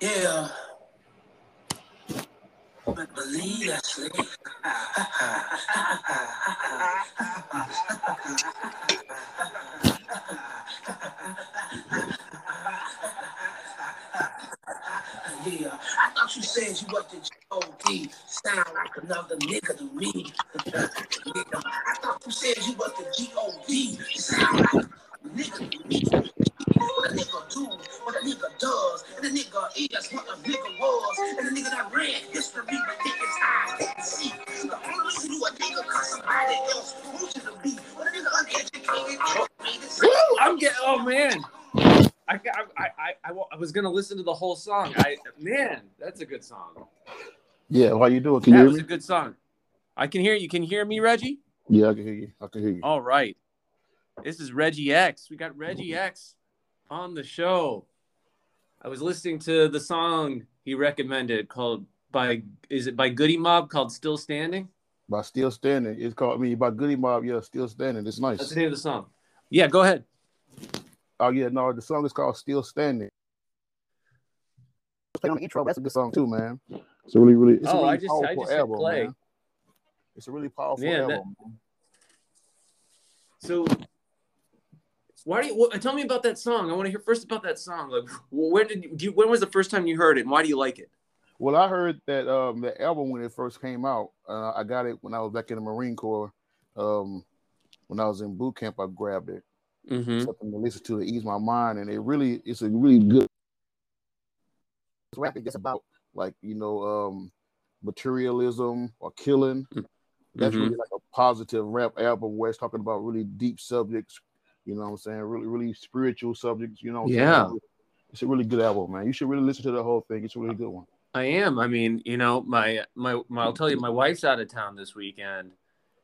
Yeah. But believe Leslie. Yeah, I thought you said you was the G.O.D. Sound like another nigga to me. Gonna listen to the whole song. I man, that's a good song. Yeah, how you doing? Can that you was hear a good song. I can hear you. Can you hear me, Reggie? Yeah, I can hear you. I can hear you. All right. This is Reggie X. We got Reggie X on the show. I was listening to the song he recommended called by is it by Goodie Mob called Still Standing? By still standing, it's called I mean by Goodie Mob. Yeah, still standing. It's That's nice. the name of the song. Yeah, go ahead. Oh yeah, no, the song is called Still Standing. Play on the intro. That's a good song too, man. It's a really, really, it's a Oh, really I just- I powerful just hit album, play. man. It's a really powerful Man, album. man. So why do you wh- tell me about that song? I want to hear first about that song. Like when did do you when was the first time you heard it and why do you like it? Well, I heard that um the album when it first came out. Uh, I got it when I was back in the Marine Corps. Um, when I was in boot camp, I grabbed it. Mm-hmm. something to listen to to ease my mind, and it really it's a really good. It's rap just about like you know um materialism or killing. That's Mhm. really like a positive rap album where it's talking about really deep subjects. You know what I'm saying? Really, really spiritual subjects. You know. Yeah. Saying? It's a really good album, man. You should really listen to the whole thing. It's a really good one. I am. I mean, you know, my, my my I'll tell you, my wife's out of town this weekend,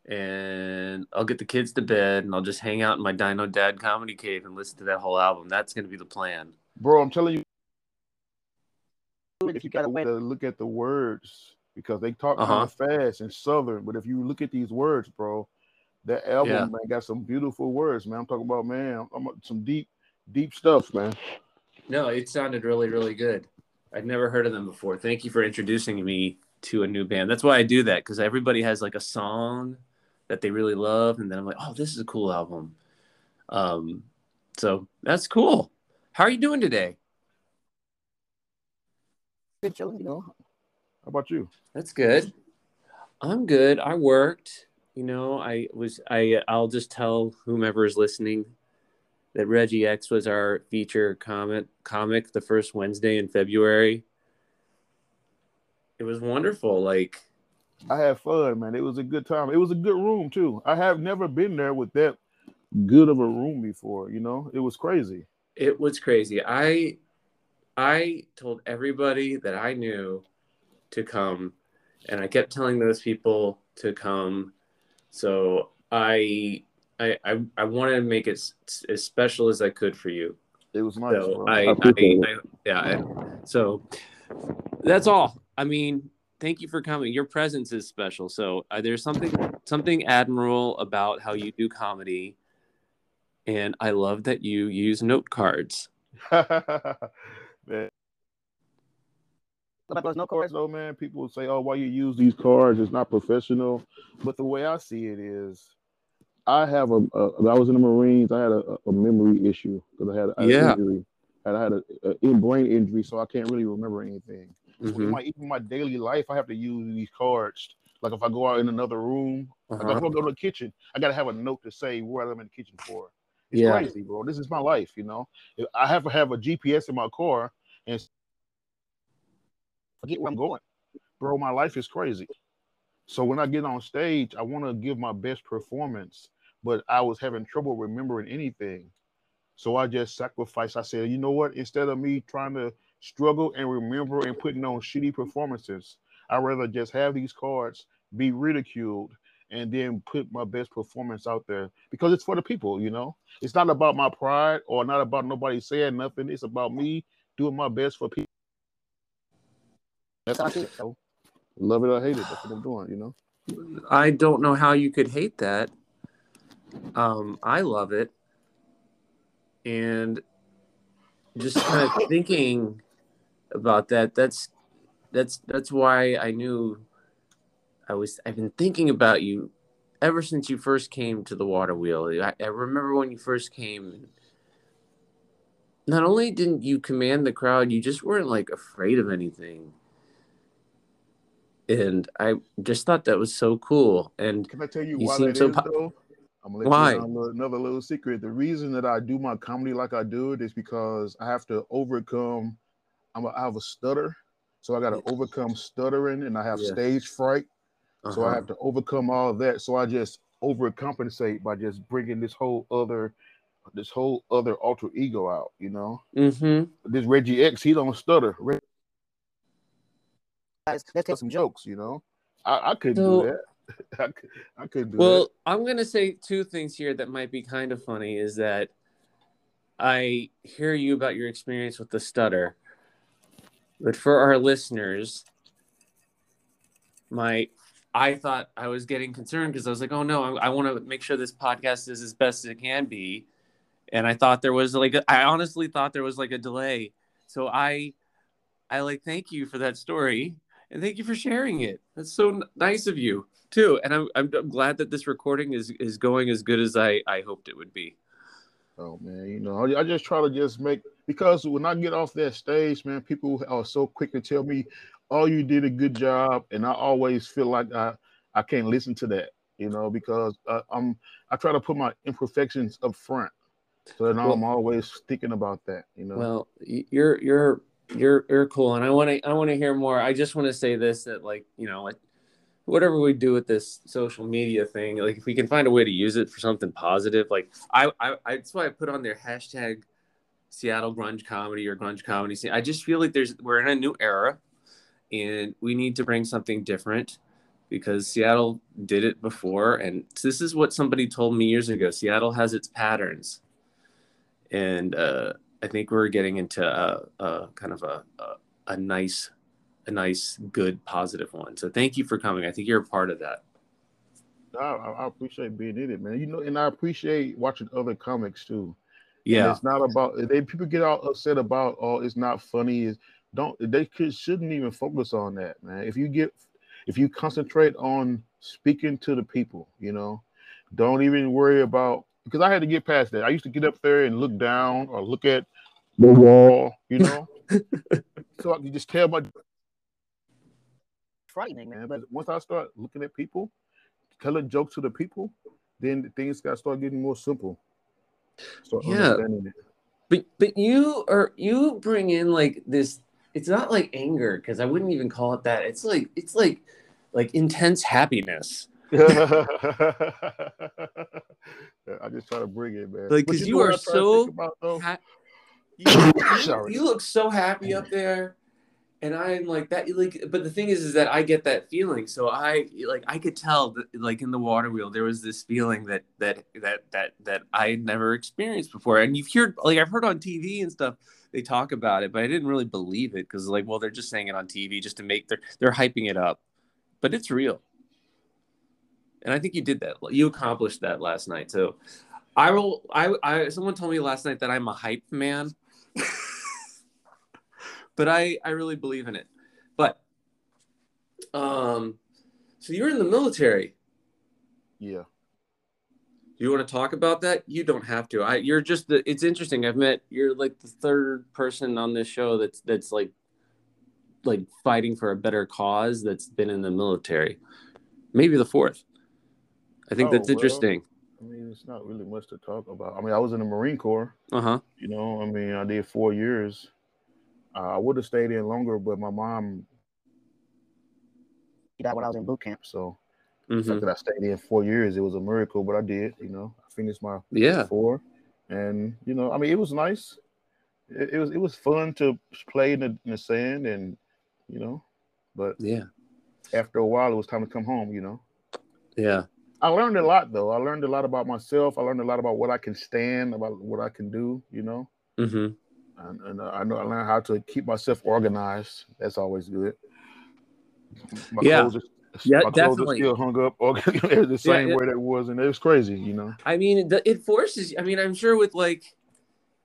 and I'll get the kids to bed, and I'll just hang out in my Dino Dad comedy cave and listen to that whole album. That's gonna be the plan. Bro, I'm telling you, if you got a way to look at the words because they talk Uh-huh. of fast and southern, but if you look at these words, bro, that album Yeah. man got some beautiful words, man. I'm talking about man, I'm, I'm- some deep, deep stuff, man. No, it sounded really, really good. I'd never heard of them before. Thank you for introducing me to a new band. That's why I do that because everybody has like a song that they really love, and then I'm like, oh, this is a cool album. Um, so that's cool. How are you doing today? Good show, you know. How about you? That's good. I'm good. I worked. You know, I was. I. I'll just tell whomever is listening that Reggie X was our feature comic. Comic the first Wednesday in February. It was wonderful. Like I had fun, man. It was a good time. It was a good room too. I have never been there with that good of a room before. You know, it was crazy. it was crazy. I I told everybody that I knew to come, and I kept telling those people to come. So I I I, I wanted to make it s- as special as I could for you. It was nice. So bro. I, I. I yeah. I- so that's all. I mean, thank you for coming. Your presence is special. So uh, there's something something admirable about how you do comedy, and I love that you use note cards. man. But there's no cards though, man. People say, "Oh, why you use these cards? It's not professional." But the way I see it is, I have a. a when I was in the Marines. I had a, a memory issue because I had a Yeah. injury. And I had a, a in brain injury, so I can't really remember anything. In Mhm. my even my daily life, I have to use these cards. Like if I go out in another room, like if Uh-huh. I go to the kitchen, I gotta have a note to say where I'm in the kitchen for. It's Yeah. crazy, bro. This is my life, you know. I have to have a GPS in my car and forget where I'm going. Bro, my life is crazy. So when I get on stage, I want to give my best performance, but I was having trouble remembering anything. So I just sacrificed. I said, you know what? Instead of me trying to struggle and remember and putting on shitty performances, I'd rather just have these cards be ridiculed and then put my best performance out there because it's for the people, you know. It's not about my pride or not about nobody saying nothing. It's about me doing my best for people. That's how it. So, love it or hate it. That's what I'm doing, you know. I don't know how you could hate that. Um, I love it. And just kind of thinking about that. That's that's that's why I knew I was I've been thinking about you ever since you first came to the Waterwheel. I, I remember when you first came not only didn't you command the crowd, you just weren't like afraid of anything. And I just thought that was so cool. And Can I tell you, You why that so is, po- though? I'm gonna let Why? you know another little secret. The reason that I do my comedy like I do it is because I have to overcome. I'm a, I have a stutter, so I got to overcome stuttering, and I have Yeah. stage fright, so I uh-huh. have to overcome all of that. So I just overcompensate by just bringing this whole other, this whole other alter ego out. You know, Mhm. this Reggie X, he don't stutter. Reg- Let's let's tell some jokes. You know, I, I couldn't So- do that. I, could, I couldn't do that. Well, I'm gonna say two things here that might be kind of funny. Is that I hear you about your experience with the stutter, but for our listeners, my I thought I was getting concerned because I was like, oh no, I, I want to make sure this podcast is as best as it can be, and I thought there was like a, I honestly thought there was like a delay, so I I like thank you for that story and thank you for sharing it. That's so n- nice of you too, and I'm, I'm I'm glad that this recording is is going as good as I I hoped it would be. Oh man, you know, I I just try to just make because when I get off that stage, man, people are so quick to tell me, "Oh, you did a good job," and I always feel like I I can't listen to that, you know, because uh, I'm I try to put my imperfections up front, so now Well- I'm always thinking about that, you know. Well, you're you're you're you're cool, and I want to I want to hear more. I just want to say this that like you know like whatever we do with this social media thing, like if we can find a way to use it for something positive, like I I, I that's why I put on their hashtag Seattle grunge comedy or grunge comedy scene. I just feel like there's we're in a new era, and we need to bring something different because Seattle did it before, and this is what somebody told me years ago. Seattle has its patterns, and uh, I think we're getting into a, a kind of a, a a nice, a nice, good, positive one. So thank you for coming. I think you're a part of that. I, I appreciate being in it, man. You know, and I appreciate watching other comics too. And Yeah, it's not about they people get all upset about oh it's not funny is don't they could shouldn't even focus on that man if you get if you concentrate on speaking to the people you know don't even worry about because I had to get past that I used to get up there and look down or look at the wall you know so I could just tell my frightening man but once I start looking at people telling jokes to the people then things got to start getting more simple start Yeah. understanding it but but you are you bring in like this. It's not like anger because I wouldn't even call it that. It's like it's like like intense happiness. I just try to bring it, man. Like, because you are I try to so about. Ha- you, you look so happy up there and i'm like that like but the thing is is that i get that feeling so i like i could tell that like in the Waterwheel there was this feeling that that that that that i had never experienced before and you've heard like i've heard on tv and stuff they talk about it but i didn't really believe it because like well they're just saying it on tv just to make their they're hyping it up but it's real and i think you did that you accomplished that last night too. i will i i someone told me last night that i'm a hype man but I I really believe in it. But um, so you're in the military. Yeah. Do you want to talk about that? You don't have to. I you're just the. It's interesting. I've met you're like the third person on this show that's that's like like fighting for a better cause that's been in the military. Maybe the fourth. I think Oh, that's well. interesting. I mean, it's not really much to talk about. I mean, I was in the Marine Corps. Uh huh. You know, I mean, I did four years. Uh, I would have stayed in longer, but my mom died when I was in boot camp. So hmm fact that I stayed in four years, it was a miracle, but I did. You know, I finished my Yeah. four, and you know, I mean, it was nice. It, it was it was fun to play in the, in the sand, and you know, but Yeah. after a while, it was time to come home. You know. Yeah. I learned a lot though. I learned a lot about myself. I learned a lot about what I can stand, about what I can do, you know. hmm And, and uh, I know I learned how to keep myself organized. That's always good. My Yeah. clothes are, Yeah, my definitely. still hung up the same yeah. way that was, and it was crazy, you know. I mean, it forces. I mean, I'm sure with like,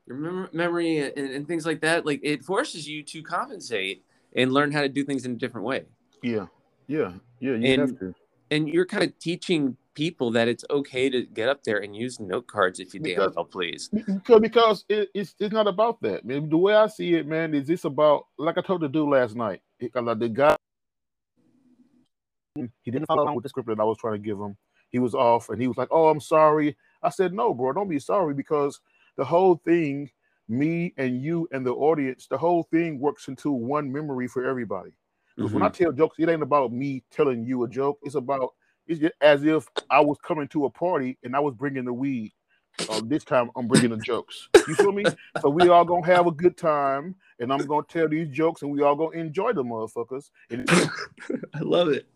your mem- memory and, and things like that. Like it forces you to compensate and learn how to do things in a different way. Yeah, yeah, yeah. You And- have to. And you're kind of teaching people that it's okay to get up there and use note cards if you damn well please. Because because it, it's it's not about that, man. The way I see it, man, is it's about like I told the dude last night. uh, the guy he didn't follow along with the script that I was trying to give him. He was off, and he was like, "Oh, I'm sorry." I said, "No, bro, don't be sorry because the whole thing, me and you and the audience, the whole thing works into one memory for everybody." Because when I tell jokes, it ain't about me telling you a joke. It's about it's just as if I was coming to a party and I was bringing the weed. Uh, this time I'm bringing the jokes. You feel me? So we all gonna have a good time, and I'm gonna tell these jokes, and we all gonna enjoy the motherfuckers. And I love it.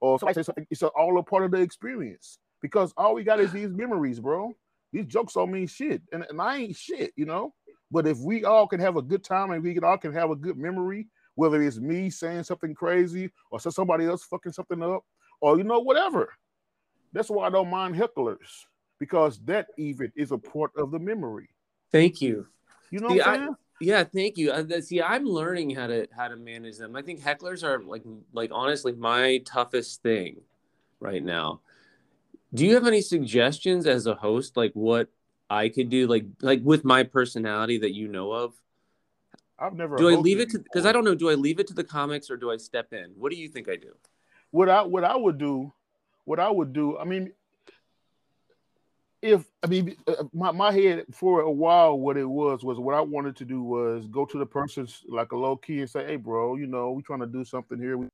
Or somebody say something, it's all a part of the experience because all we got is these memories, bro. These jokes don't mean shit, and, and I ain't shit, you know. But if we all can have a good time and we can all can have a good memory, whether it's me saying something crazy or so somebody else fucking something up, or you know whatever, that's why I don't mind hecklers because that even is a part of the memory. Thank you. You know See, what I'm I- saying? Yeah, thank you. Uh, see, I'm learning how to how to manage them. I think hecklers are like like honestly my toughest thing right now. Do you have any suggestions as a host, like what I could do, like like with my personality that you know of? I've never. Do I leave it to because. I don't know? Do I leave it to the comics or do I step in? What do you think I do? what I what I would do, what I would do. I mean, if I mean uh, my my head for a while, what it was was what I wanted to do was go to the person's like a low key and say, "Hey, bro, you know, we trying to do something here. We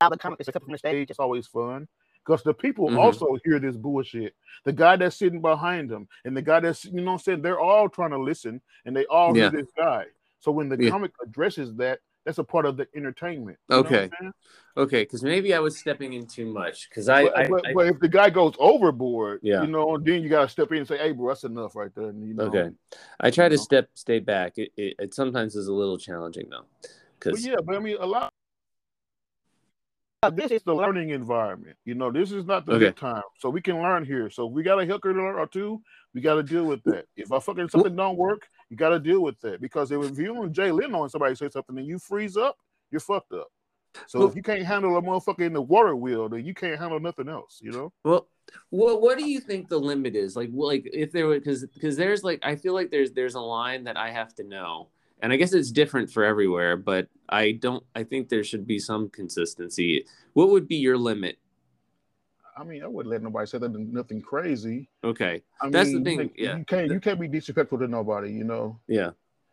have the comic except from the stage. It's always fun." Because the people Mhm. also hear this bullshit. The guy that's sitting behind them and the guy that's you know what I'm saying, they're all trying to listen and they all Yeah. hear this guy. So when the Yeah. comic addresses that, that's a part of the entertainment. You know what I'm Okay. Okay, because maybe I was stepping in too much because I, but, I, but, I- but if the guy goes overboard, Yeah. you know, then you gotta step in and say, "Hey, bro, that's enough right there." And, you know, okay, I try to know. step stay back. It, it, it sometimes is a little challenging though, because yeah, but I mean, a lot. This is the learning environment. You know, this is not the Okay. good time, so we can learn here. So we got a hooker or two, we got to deal with that. If I fucking something don't work, you got to deal with that because if you and Jay Leno and somebody say something and you freeze up, you're fucked up. So Well- if you can't handle a motherfucker in the Waterwheel, then you can't handle nothing else. You know. Well, what what do you think the limit is? Like, well, like if there was because because there's like I feel like there's there's a line that I have to know, and I guess it's different for everywhere. But I don't. I think there should be some consistency. What would be your limit? I mean, I wouldn't let nobody say that nothing crazy. Okay, I That's the thing, You, yeah. you can't you can't be disrespectful to nobody. You know, yeah,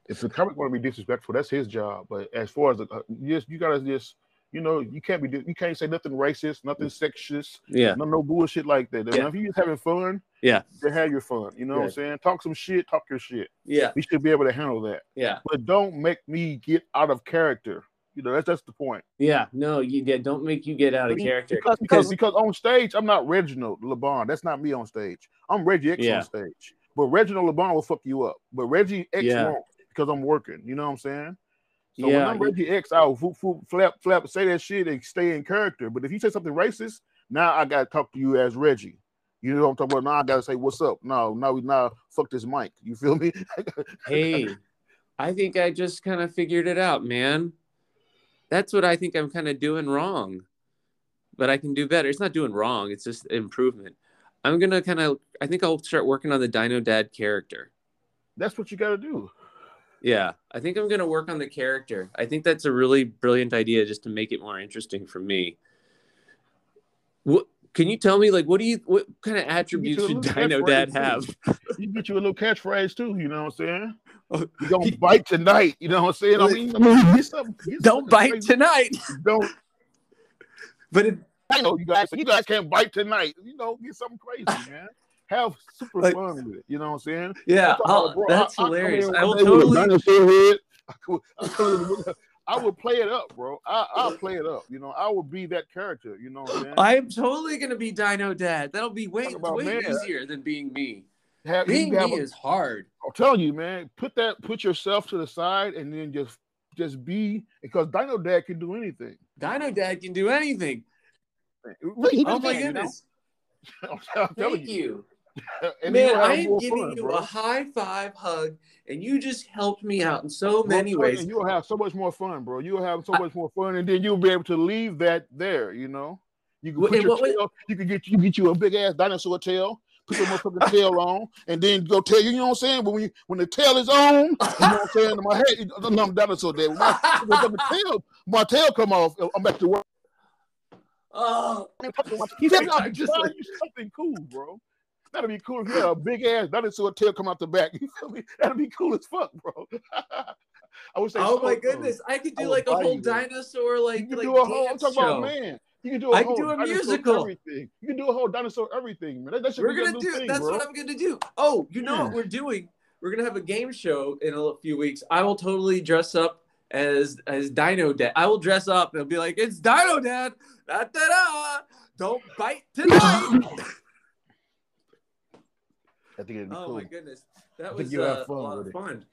if the comic want to be disrespectful, that's his job. But as far as the, uh, you just you gotta just you know you can't be you can't say nothing racist, nothing sexist, yeah, no no bullshit like that. Yeah. If you just having fun, Yeah. then have your fun. You know what I'm saying? Talk some shit, talk your shit. yeah, We should be able to handle that. yeah, But don't make me get out of character. You know that's that's the point. yeah. No, you yeah, don't make you get out of character. Because, because because on stage, I'm not Reginald LeBon. That's not me on stage. I'm Reggie X Yeah. on stage. But Reginald LeBon will fuck you up. But Reggie X Yeah. won't because I'm working. You know what I'm saying? So Yeah, when I'm Reggie X, I'll foop, foop, flap, flap, say that shit and stay in character. But if you say something racist, now I gotta talk to you as Reggie. You know what I'm talking about? Now I gotta say, what's up? No, now we now fuck this mic. You feel me? hey, I think I just kind of figured it out, man. That's what I think I'm kind of doing wrong, but I can do better. It's not doing wrong, it's just improvement. I'm gonna kind of, I think I'll start working on the Dino Dad character. That's what you gotta do. Yeah, I think I'm gonna work on the character. I think that's a really brilliant idea just to make it more interesting for me. What can you tell me? Like, what do you, what kind of attributes should Dino Dad have? You get you a little catchphrase too. You know what I'm saying? Oh, You don't bite tonight. You know what I'm saying? I mean, I mean get something, get Don't bite crazy. tonight. Don't But it, I know you guys. You guys can't bite tonight. You know, get something crazy, man. Have super Like- fun with it. You know what I'm saying? yeah, I'm I'll- about, oh, bro, that's I- I come hilarious. in I will one with a totally. dinosaur head. I could- I I would play it up, bro. I, I'll play it up. You know, I would be that character. You know what I'm saying? I'm totally gonna be Dino Dad. That'll be way way man. easier than being me. Have- Being me a- is hard. I'm telling you, man. Put that, put yourself to the side, and then just, just be because Dino Dad can do anything. Dino Dad can do anything. Oh my you know? goodness! I'm telling Thank you. Man, I am giving fun, you bro. a high five hug, and you just helped me out in so many ways. and You'll have so much more fun, bro. You'll have so much more fun, and then you'll be able to leave that there. You know, you can put your what tail. You can get you get you a big ass dinosaur tail. Put your motherfucking tail on, and then go tell you. You know what I'm saying? But when you, when the tail is on, you know what I'm saying? My head, I'm a dinosaur there. When my, when the tail, my tail come off. I'm back to work. Oh, He said, I'm "I'm just just like- something cool, bro. That'd be cool if you had a big ass dinosaur tail come out the back. You feel me? That'd be cool as fuck, bro. I wish oh my goodness! I could do would like a whole dinosaur like You can like do a whole. I'm talking show. about man. You can do a I whole do a dinosaur musical. Everything. You can do a whole dinosaur everything, man. That, that should We're be gonna new do. thing, that's bro. what I'm gonna do. Oh, you know Yeah. what we're doing? We're gonna have a game show in a few weeks. I will totally dress up as as Dino Dad. I will dress up and be like, "It's Dino Dad." Da, da, da. Don't bite tonight. I think it'd be oh cool. my goodness, that was have uh, a fun lot with of it. fun.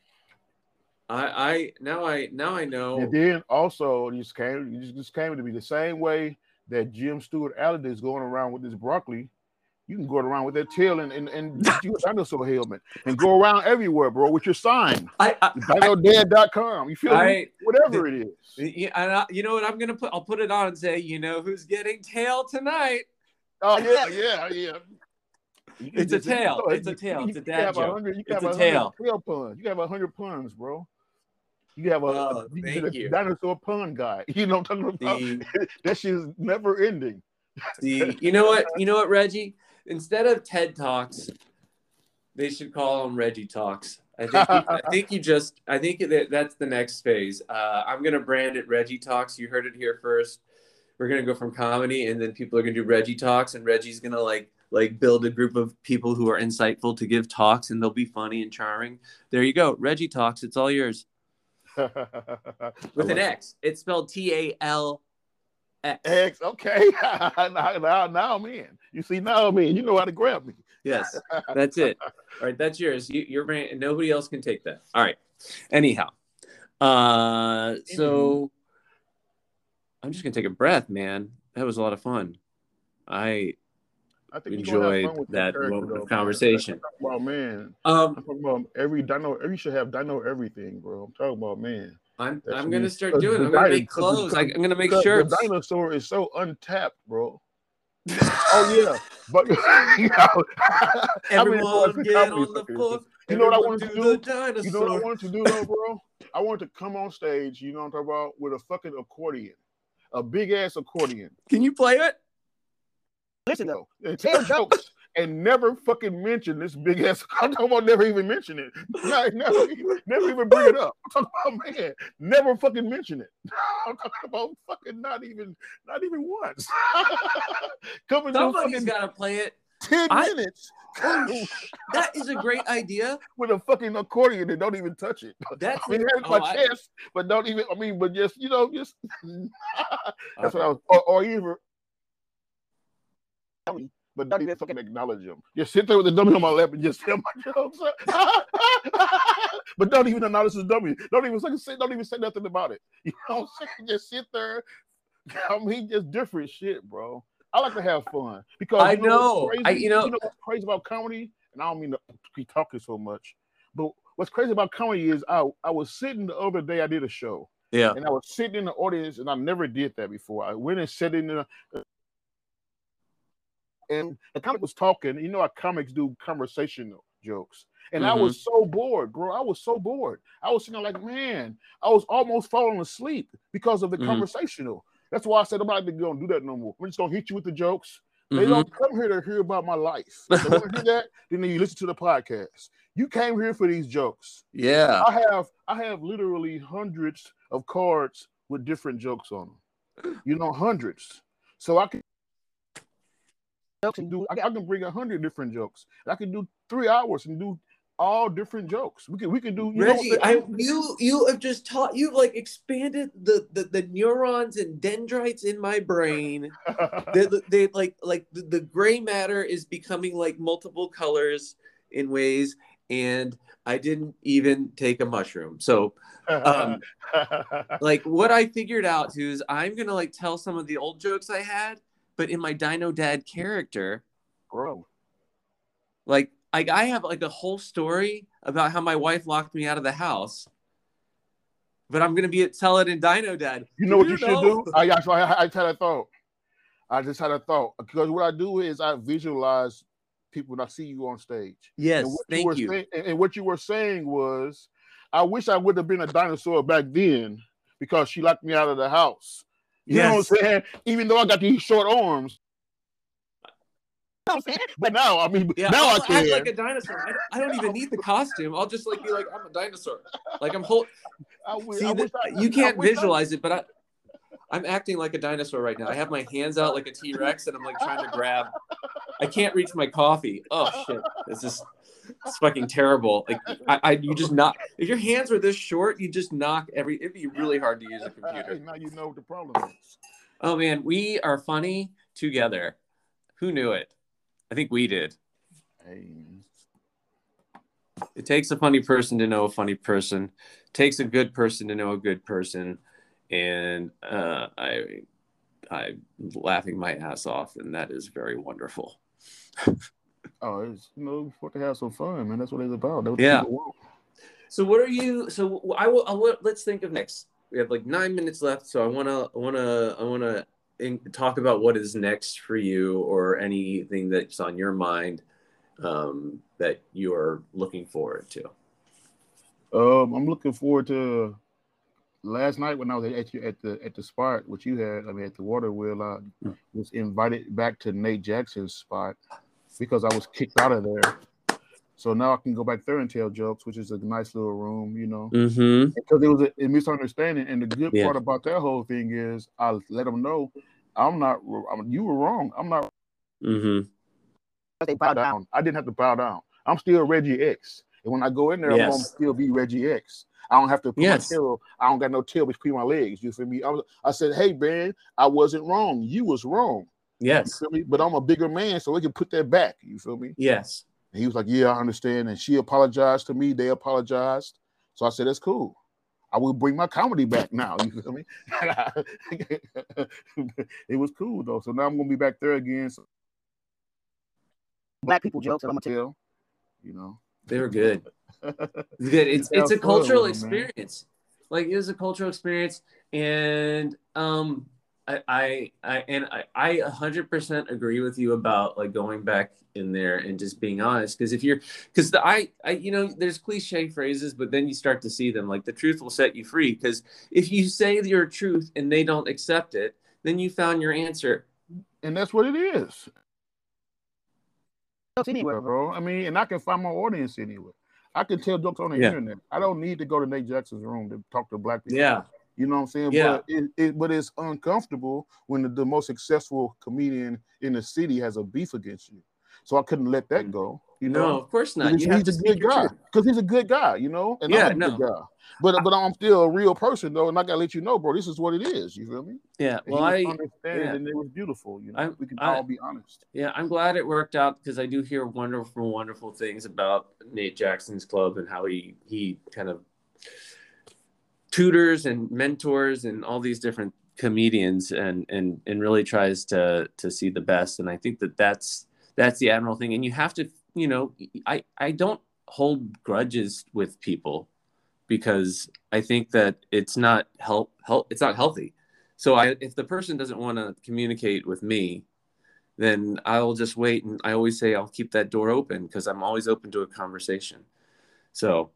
I I now I now I know. And then also, you just came, you just, came to be the same way that Jim Stewart Allen is going around with this broccoli. You can go around with that tail and and, and you a dinosaur helmet and go around everywhere, bro, with your sign. I, I, DinoDad.com. You feel me? I Whatever it is. yeah, and I, you know what I'm gonna put? I'll put it on and say, you know who's getting tail tonight? Oh yeah, yeah, yeah. It's a you tail. It's a. You, It's a dad joke. You can It's have a hundred tail. puns. You can have a hundred puns, bro. You have a, Oh, you thank a you. dinosaur pun guy. You know what I'm talking about? The, that shit is never ending. the you know what you know what Reggie? Instead of TED Talks, they should call them Reggie Talks. I think you, I think you just I think that that's the next phase. Uh, I'm gonna brand it Reggie Talks. You heard it here first. We're gonna go from comedy, and then people are gonna do Reggie Talks, and Reggie's gonna like like build a group of people who are insightful to give talks, and they'll be funny and charming. There you go, Reggie Talks. It's all yours with an X. It's spelled T A L X. X. Okay. now, now, now I'm in. You see, now I'm in. You know how to grab me. Yes, that's it. All right, that's yours. You, your brand. Nobody else can take that. All right. Anyhow, uh, so I'm just gonna take a breath, man. That was a lot of fun. I I think enjoyed that moment though, of conversation. About man. um, I'm talking about every dino. Every should have dino everything, bro. I'm talking about man. I'm That I'm gonna be- start doing. it. I'm gonna make clothes. Because- I'm gonna make shirts. The dinosaur is so untapped, bro. oh yeah, but you know, Everyone get on the fucking- You know what I wanted to do do? You know what I wanted to do though, bro? I wanted to come on stage, you know what I'm talking about, with a fucking accordion. A big ass accordion. Can you play it? Listen though, and tell jokes and never fucking mention this big ass. I'm talking about never even mention it. No, never, even- never even bring it up. I'm talking about man, never fucking mention it. I'm talking about fucking not even, not even once. Coming to Somebody's fucking got to play it. ten I- minutes That is a great idea. with a fucking accordion and don't even touch it. That's I mean, it hurts oh, my I- but don't even. I mean, but just you know, just that's Uh, what I was. Or, or even, but don't even fucking acknowledge them. Just sit there with the dummy on my lap and just tell my jokes. but don't even acknowledge the dummy. Don't even fucking say. Don't even say nothing about it. You know what I'm saying? Just sit there. I mean, just different shit, bro. I like to have fun because I you know. what's I- crazy? you know- what's crazy about comedy, and I don't mean to be talking so much, but what's crazy about comedy is I I was sitting the other day. I did a show, Yeah. and I was sitting in the audience, and I never did that before. I went and sat in the, and the comic was talking. You know how comics do conversational jokes, and I was so bored, bro. I was so bored. I was sitting like, man, I was almost falling asleep because of the Mhm. conversational. That's why I said I'm not gonna do that no more. We're just gonna hit you with the jokes. They Mhm. don't come here to hear about my life. They want to hear that, then you listen to the podcast. You came here for these jokes. Yeah. I have I have literally hundreds of cards with different jokes on them. You know, hundreds. So I can, I can do I I can bring a hundred different jokes. I can do three hours and do all different jokes. We can we can do you Reggie, I'm I you you have just taught you've like expanded the the, the neurons and dendrites in my brain. They, they like like the, the gray matter is becoming like multiple colors in ways, and I didn't even take a mushroom. So um, like what I figured out too is I'm gonna like tell some of the old jokes I had, but in my Dino Dad character, bro. Like, like I have like a whole story about how my wife locked me out of the house. But I'm gonna be at Tell It in Dino Dad. You know what you, should do? I, I, I, had a thought. I just had a thought because what I do is I visualize people when I see you on stage. Yes, and thank you. you. Saying, and what you were saying was, I wish I would have been a dinosaur back then because she locked me out of the house. You yes. know what I'm saying? Even though I got these short arms. You know I'm saying? But now, I mean, yeah, now I'll I can. like a dinosaur. I, I, don't even need the costume. I'll just like be like, I'm a dinosaur. Like I'm whole. I wish, See, I the, I, you can't visualize it, but I, I'm acting like a dinosaur right now. I have my hands out like a T Rex, and I'm like trying to grab. I can't reach my coffee. Oh shit! This is it's fucking terrible. Like I, I, you just knock. If your hands were this short, you just knock every. It'd be really hard to use a computer. Now you know what the problem is. Oh man, we are funny together. Who knew it? I think we did. Hey. It takes a funny person to know a funny person. It takes a good person to know a good person. And uh, I, I'm laughing my ass off, and that is very wonderful. oh, it's you know, supposed to have some fun, man. That's what it's about. What yeah. So what are you? So I will. I'll, let's think of next. We have like nine minutes left, so I wanna, I wanna, I wanna talk about what is next for you, or anything that's on your mind um, that you're looking forward to. Um, I'm looking forward to last night when I was at you at the at the spot, which you had, I mean, at the Waterwheel, I hmm. was invited back to Nate Jackson's spot because I was kicked out of there. So now I can go back there and tell jokes, which is a nice little room, you know. Mm-hmm. Because it was a, a, misunderstanding, and the good yeah. part about that whole thing is I let them know I'm not. I'm, you were wrong. I'm not. Mm-hmm. They bow down. I didn't have to bow down. I'm still Reggie X, and when I go in there, yes. I'm gonna still be Reggie X. I don't have to put yes. my tail. I don't got no tail between my legs. You feel me? I, was, I said, hey man, I wasn't wrong. You was wrong. Yes. You feel me? But I'm a bigger man, so we can put that back. You feel me? Yes. And he was like, Yeah, I understand. And she apologized to me. They apologized. So I said, That's cool. I will bring my comedy back now. You feel me? it was cool though. So now I'm gonna be back there again. So black people jokes that I'm gonna tell. You know. They're good. It's good. It's it's a cultural experience. Like it was a cultural experience. And um I, I, I and I, I 100% agree with you about like going back in there and just being honest. Because if you're, because the I, I, you know, there's cliche phrases, but then you start to see them. Like the truth will set you free. Because if you say your truth and they don't accept it, then you found your answer. And that's what it is. Anywhere, bro. I mean, and I can find my audience anywhere. I can tell jokes on the yeah. internet. I don't need to go to Nate Jackson's room to talk to black people. Yeah. You know what I'm saying? Yeah. But it, it but it's uncomfortable when the, the, most successful comedian in the city has a beef against you. So I couldn't let that mm. go. You know, no, of course not. He's, he's a good guy because he's a good guy. You know, and yeah, I'm a no. good guy. But but I'm still a real person though, and I gotta let you know, bro. This is what it is. You feel me? Yeah. And well, I understand yeah. and it was beautiful. You know, I, we can I, all be honest. Yeah, I'm glad it worked out because I do hear wonderful, wonderful things about Nate Jackson's club and how he he kind of tutors and mentors and all these different comedians and and and really tries to to see the best. And i think that that's that's the admiral thing. And you have to you know i i don't hold grudges with people because i think that it's not help help it's not healthy. So i if the person doesn't want to communicate with me then i'll just wait and i always say i'll keep that door open because i'm always open to a conversation. So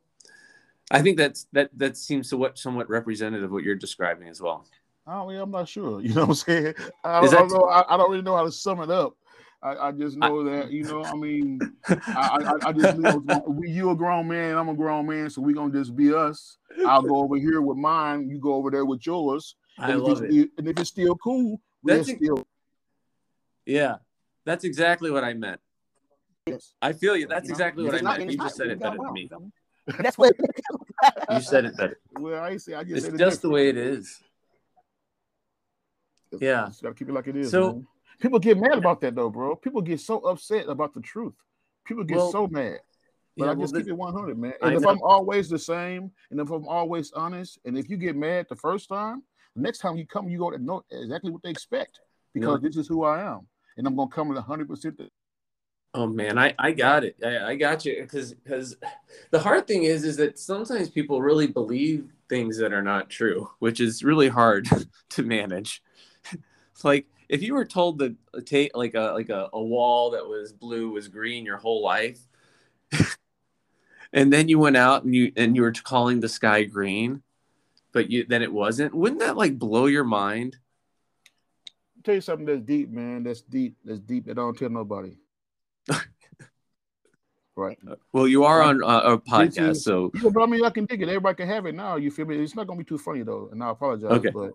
I think that's that that seems to what somewhat representative of what you're describing as well. Oh yeah, I'm not sure. You know what I'm saying? I don't, I don't know. I, I, don't really know how to sum it up. I, I just know that you know. I mean, I, I, just know you a grown man. I'm a grown man, so we're gonna just be us. I'll go over here with mine. You go over there with yours. I and love it. and if it's still cool, that's still. Yeah, that's exactly what I meant. Yes. I feel you. That's exactly what I meant. You just said it better than me. That's what you said it better. Well, I say I just it's just the way it is. Yeah, just gotta keep it like it is. So man. people get mad about that though, bro. People get so upset about the truth. People get well, so mad. But yeah, I just well, keep it 100, man. And I if know. I'm always the same, and if I'm always honest, and if you get mad the first time, the next time you come, you go to know exactly what they expect because yeah. this is who I am, and I'm gonna come with 100 percent Oh man, I, I got it. I, I got you because because the hard thing is is that sometimes people really believe things that are not true, which is really hard to manage. like if you were told that take like a like a, a wall that was blue was green your whole life, and then you went out and you and you were calling the sky green, but you then it wasn't. Wouldn't that like blow your mind? tell you something that's deep, man. That's deep. That's deep. That don't tell nobody. right. Well, you are on uh, a podcast, so yeah, but I mean, I can dig it. Everybody can have it now. You feel me? It's not gonna be too funny though, and I apologize. Okay. but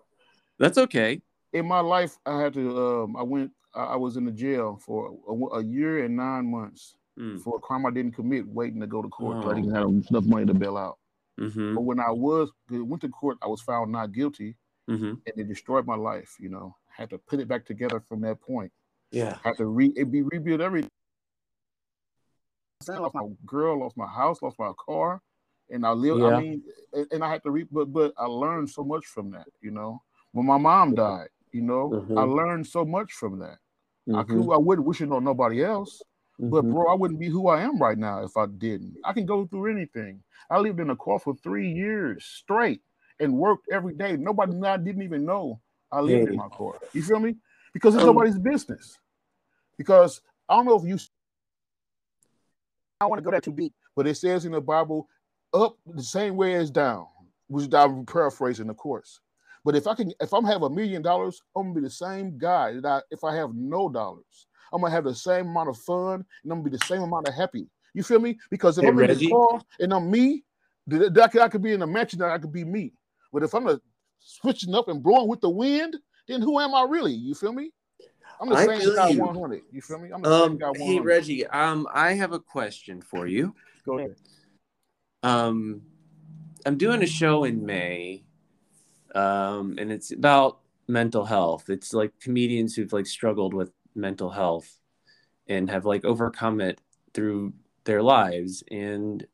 that's okay. In my life, I had to. Um, I went. I, I was in the jail for a, a year and nine months Mm. for a crime I didn't commit, waiting to go to court. Oh. I didn't have enough money to bail out. Mm-hmm. But when I was went to court, I was found not guilty, Mm-hmm. and it destroyed my life. You know, had to put it back together from that point. Yeah. I Had to re it be rebuild everything. I lost my girl, lost my house, lost my car, and I lived. Yeah. I mean, and, I had to re, but but I learned so much from that. You know, when my mom died, you know, Mhm. I learned so much from that. I Mhm. could, I wouldn't wish it on nobody else, but Mhm. bro, I wouldn't be who I am right now if I didn't. I can go through anything. I lived in a car for three years straight and worked every day. Nobody I didn't even know I lived in my car. You feel me? Because it's Um, nobody's business. Because I don't know if you I want to go that too deep, but it says in the Bible, up the same way as down, which I'm paraphrasing, of course. But if I can, if I'm have a million dollars, I'm gonna be the same guy that I if I have no dollars. I'm gonna have the same amount of fun and I'm gonna be the same amount of happy. You feel me? Because if Hey, I'm in Reggie? the car and I'm me, that, that could, I could be in a mansion that I could be me. But if I'm a, switching up and blowing with the wind, then who am I really? You feel me? I'm the I same guy you. 100. You feel me? I'm the same Um, guy 100. hey Reggie, um, I have a question for you. Go ahead. Um, I'm doing a show in May, um, and it's about mental health. It's like comedians who've like struggled with mental health and have like overcome it through their lives. And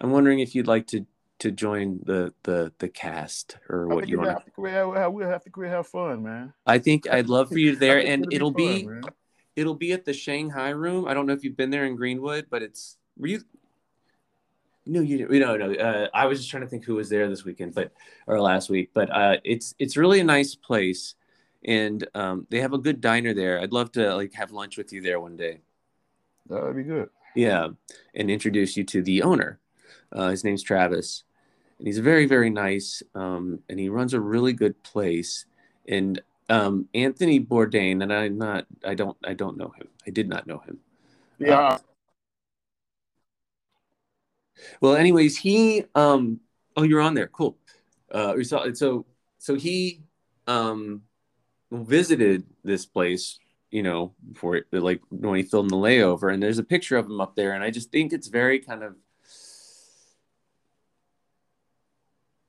I'm wondering if you'd like to to join the the the cast or what you want. have to we have, have to we have fun, man. I think I'd love for you there, and it'll it'll fun, be man. it'll be at the Shanghai Room. I don't know if you've been there in Greenwood, but it's were you? No, you didn't. No, no. Uh, I was just trying to think who was there this weekend, but or last week. But uh, it's it's really a nice place, and um, they have a good diner there. I'd love to like have lunch with you there one day. That'd be good. Yeah, and introduce you to the owner. Uh, his name's Travis, and he's very very nice. Um, and he runs a really good place. And um, Anthony Bourdain, and I'm not, I don't, I don't know him. I did not know him. Yeah, Well, anyways, he um oh you're on there. Cool. Uh we saw so so he um visited this place, you know, for it like when he filmed the layover and there's a picture of him up there and I just think it's very kind of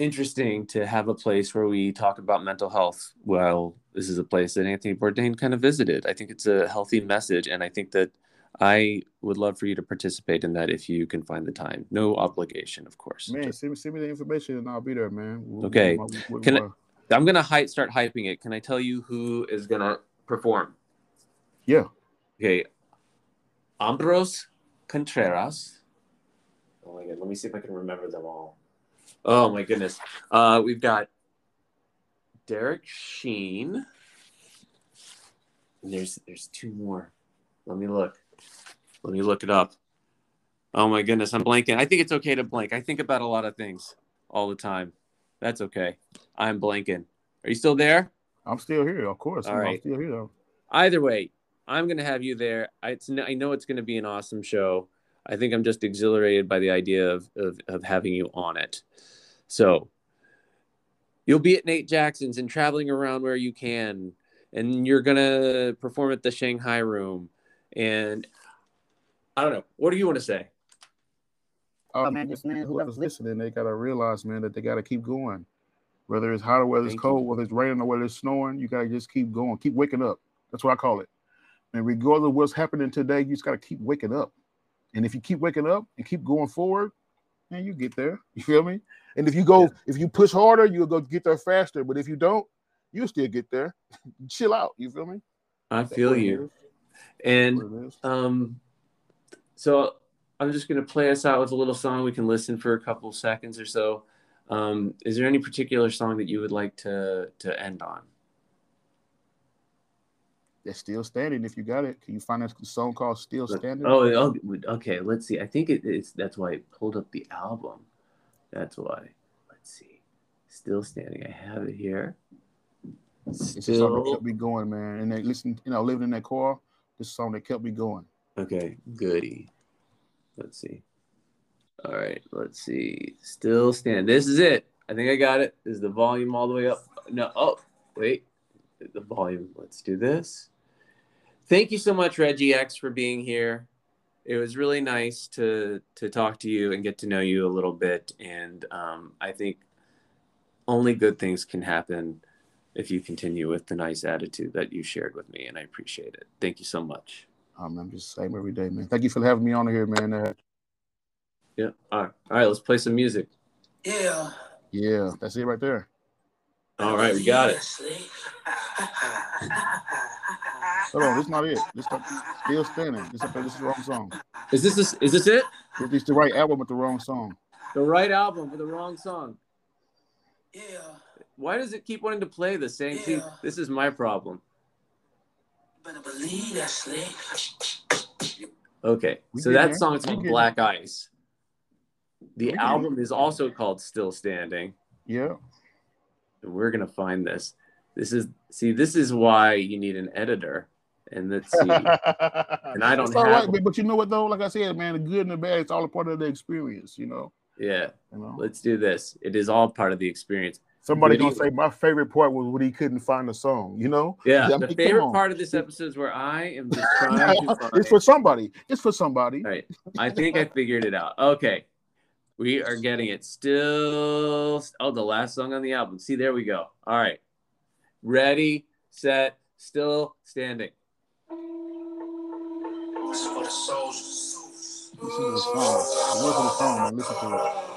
interesting to have a place where we talk about mental health. Well, this is a place that Anthony Bourdain kind of visited. I think it's a healthy message and I think that I would love for you to participate in that if you can find the time. No obligation, of course. man, send me send me the information and I'll be there, man. We'll- Okay. we'll- we'll- Can I- I'm gonna hype, start hyping it. Can I tell you who is gonna perform? Yeah. Okay. Ambros Contreras. Oh my god, let me see if I can remember them all. Oh my goodness. Uh, we've got Derek Sheen. And there's there's two more. Let me look. Let me look it up. Oh my goodness, I'm blanking. I think it's okay to blank. I think about a lot of things all the time. That's okay. I'm blanking. Are you still there? I'm still here, of course. All I'm right. still here though. Either way, I'm going to have you there. I, it's, I know it's going to be an awesome show. I think I'm just exhilarated by the idea of, of, of having you on it. So you'll be at Nate Jackson's and traveling around where you can. And you're going to perform at the Shanghai Room. And I don't know. What do you want to say? Oh man, just man, whoever's listening, they gotta realize, man, that they gotta keep going. Whether it's hot or whether it's Thank cold, you. whether it's raining or whether it's snowing, you gotta just keep going, keep waking up. That's what I call it. And regardless of what's happening today, you just gotta keep waking up. And if you keep waking up and keep going forward, man, you get there. You feel me? And if you go, Yeah. if you push harder, you'll go get there faster. But if you don't, you'll still get there. Chill out. You feel me? I That's feel you. And That's what it is. um so I'm just gonna play us out with a little song. We can listen for a couple seconds or so. Um, is there any particular song that you would like to to end on? It's still standing. If you got it, can you find that song called "Still Standing"? Oh, oh, okay. Let's see. I think it's that's why I pulled up the album. That's why. Let's see. Still standing. I have it here. It's a song that kept me going, man. And they listen, you know, living in that car. This song that kept me going. Okay, goody. Let's see. All right, let's see. Still stand. This is it. I think I got it. Is the volume all the way up? No. Oh, wait. The volume. Let's do this. Thank you so much, Reggie X, for being here. It was really nice to to talk to you and get to know you a little bit. And um, I think only good things can happen if you continue with the nice attitude that you shared with me, and I appreciate it. Thank you so much. Um, I'm just the same every day, man. Thank you for having me on here, man. Uh, yeah. All right. All right. Let's play some music. Yeah. Yeah. That's it right there. All right. We got it. Hold on. This is not it. This is still standing. This, is, this is the wrong song. Is this this, is this it? This is the right album with the wrong song. The right album with the wrong song. Yeah. Why does it keep wanting to play the same? Yeah. See, this is my problem. Better believe that, Slick. Okay, we so that song is called Black Ice. The album is also called Still Standing. Yeah. We're gonna find this. This is see, this is why you need an editor. And let's see. and I don't it's have right, but you know what though? Like I said, man, the good and the bad, it's all a part of the experience, you know. Yeah. You know? Let's do this. It is all part of the experience. Somebody gonna say my favorite part was when he couldn't find a song, you know? Yeah, the favorite part of this episode is where I am just trying to find... It's for somebody. It's for somebody. All right. I think I figured it out. Okay. We are getting it still. Oh, the last song on the album. See, there we go. All right. Ready, set, still standing. Listen to the song. Listen to the song and to it.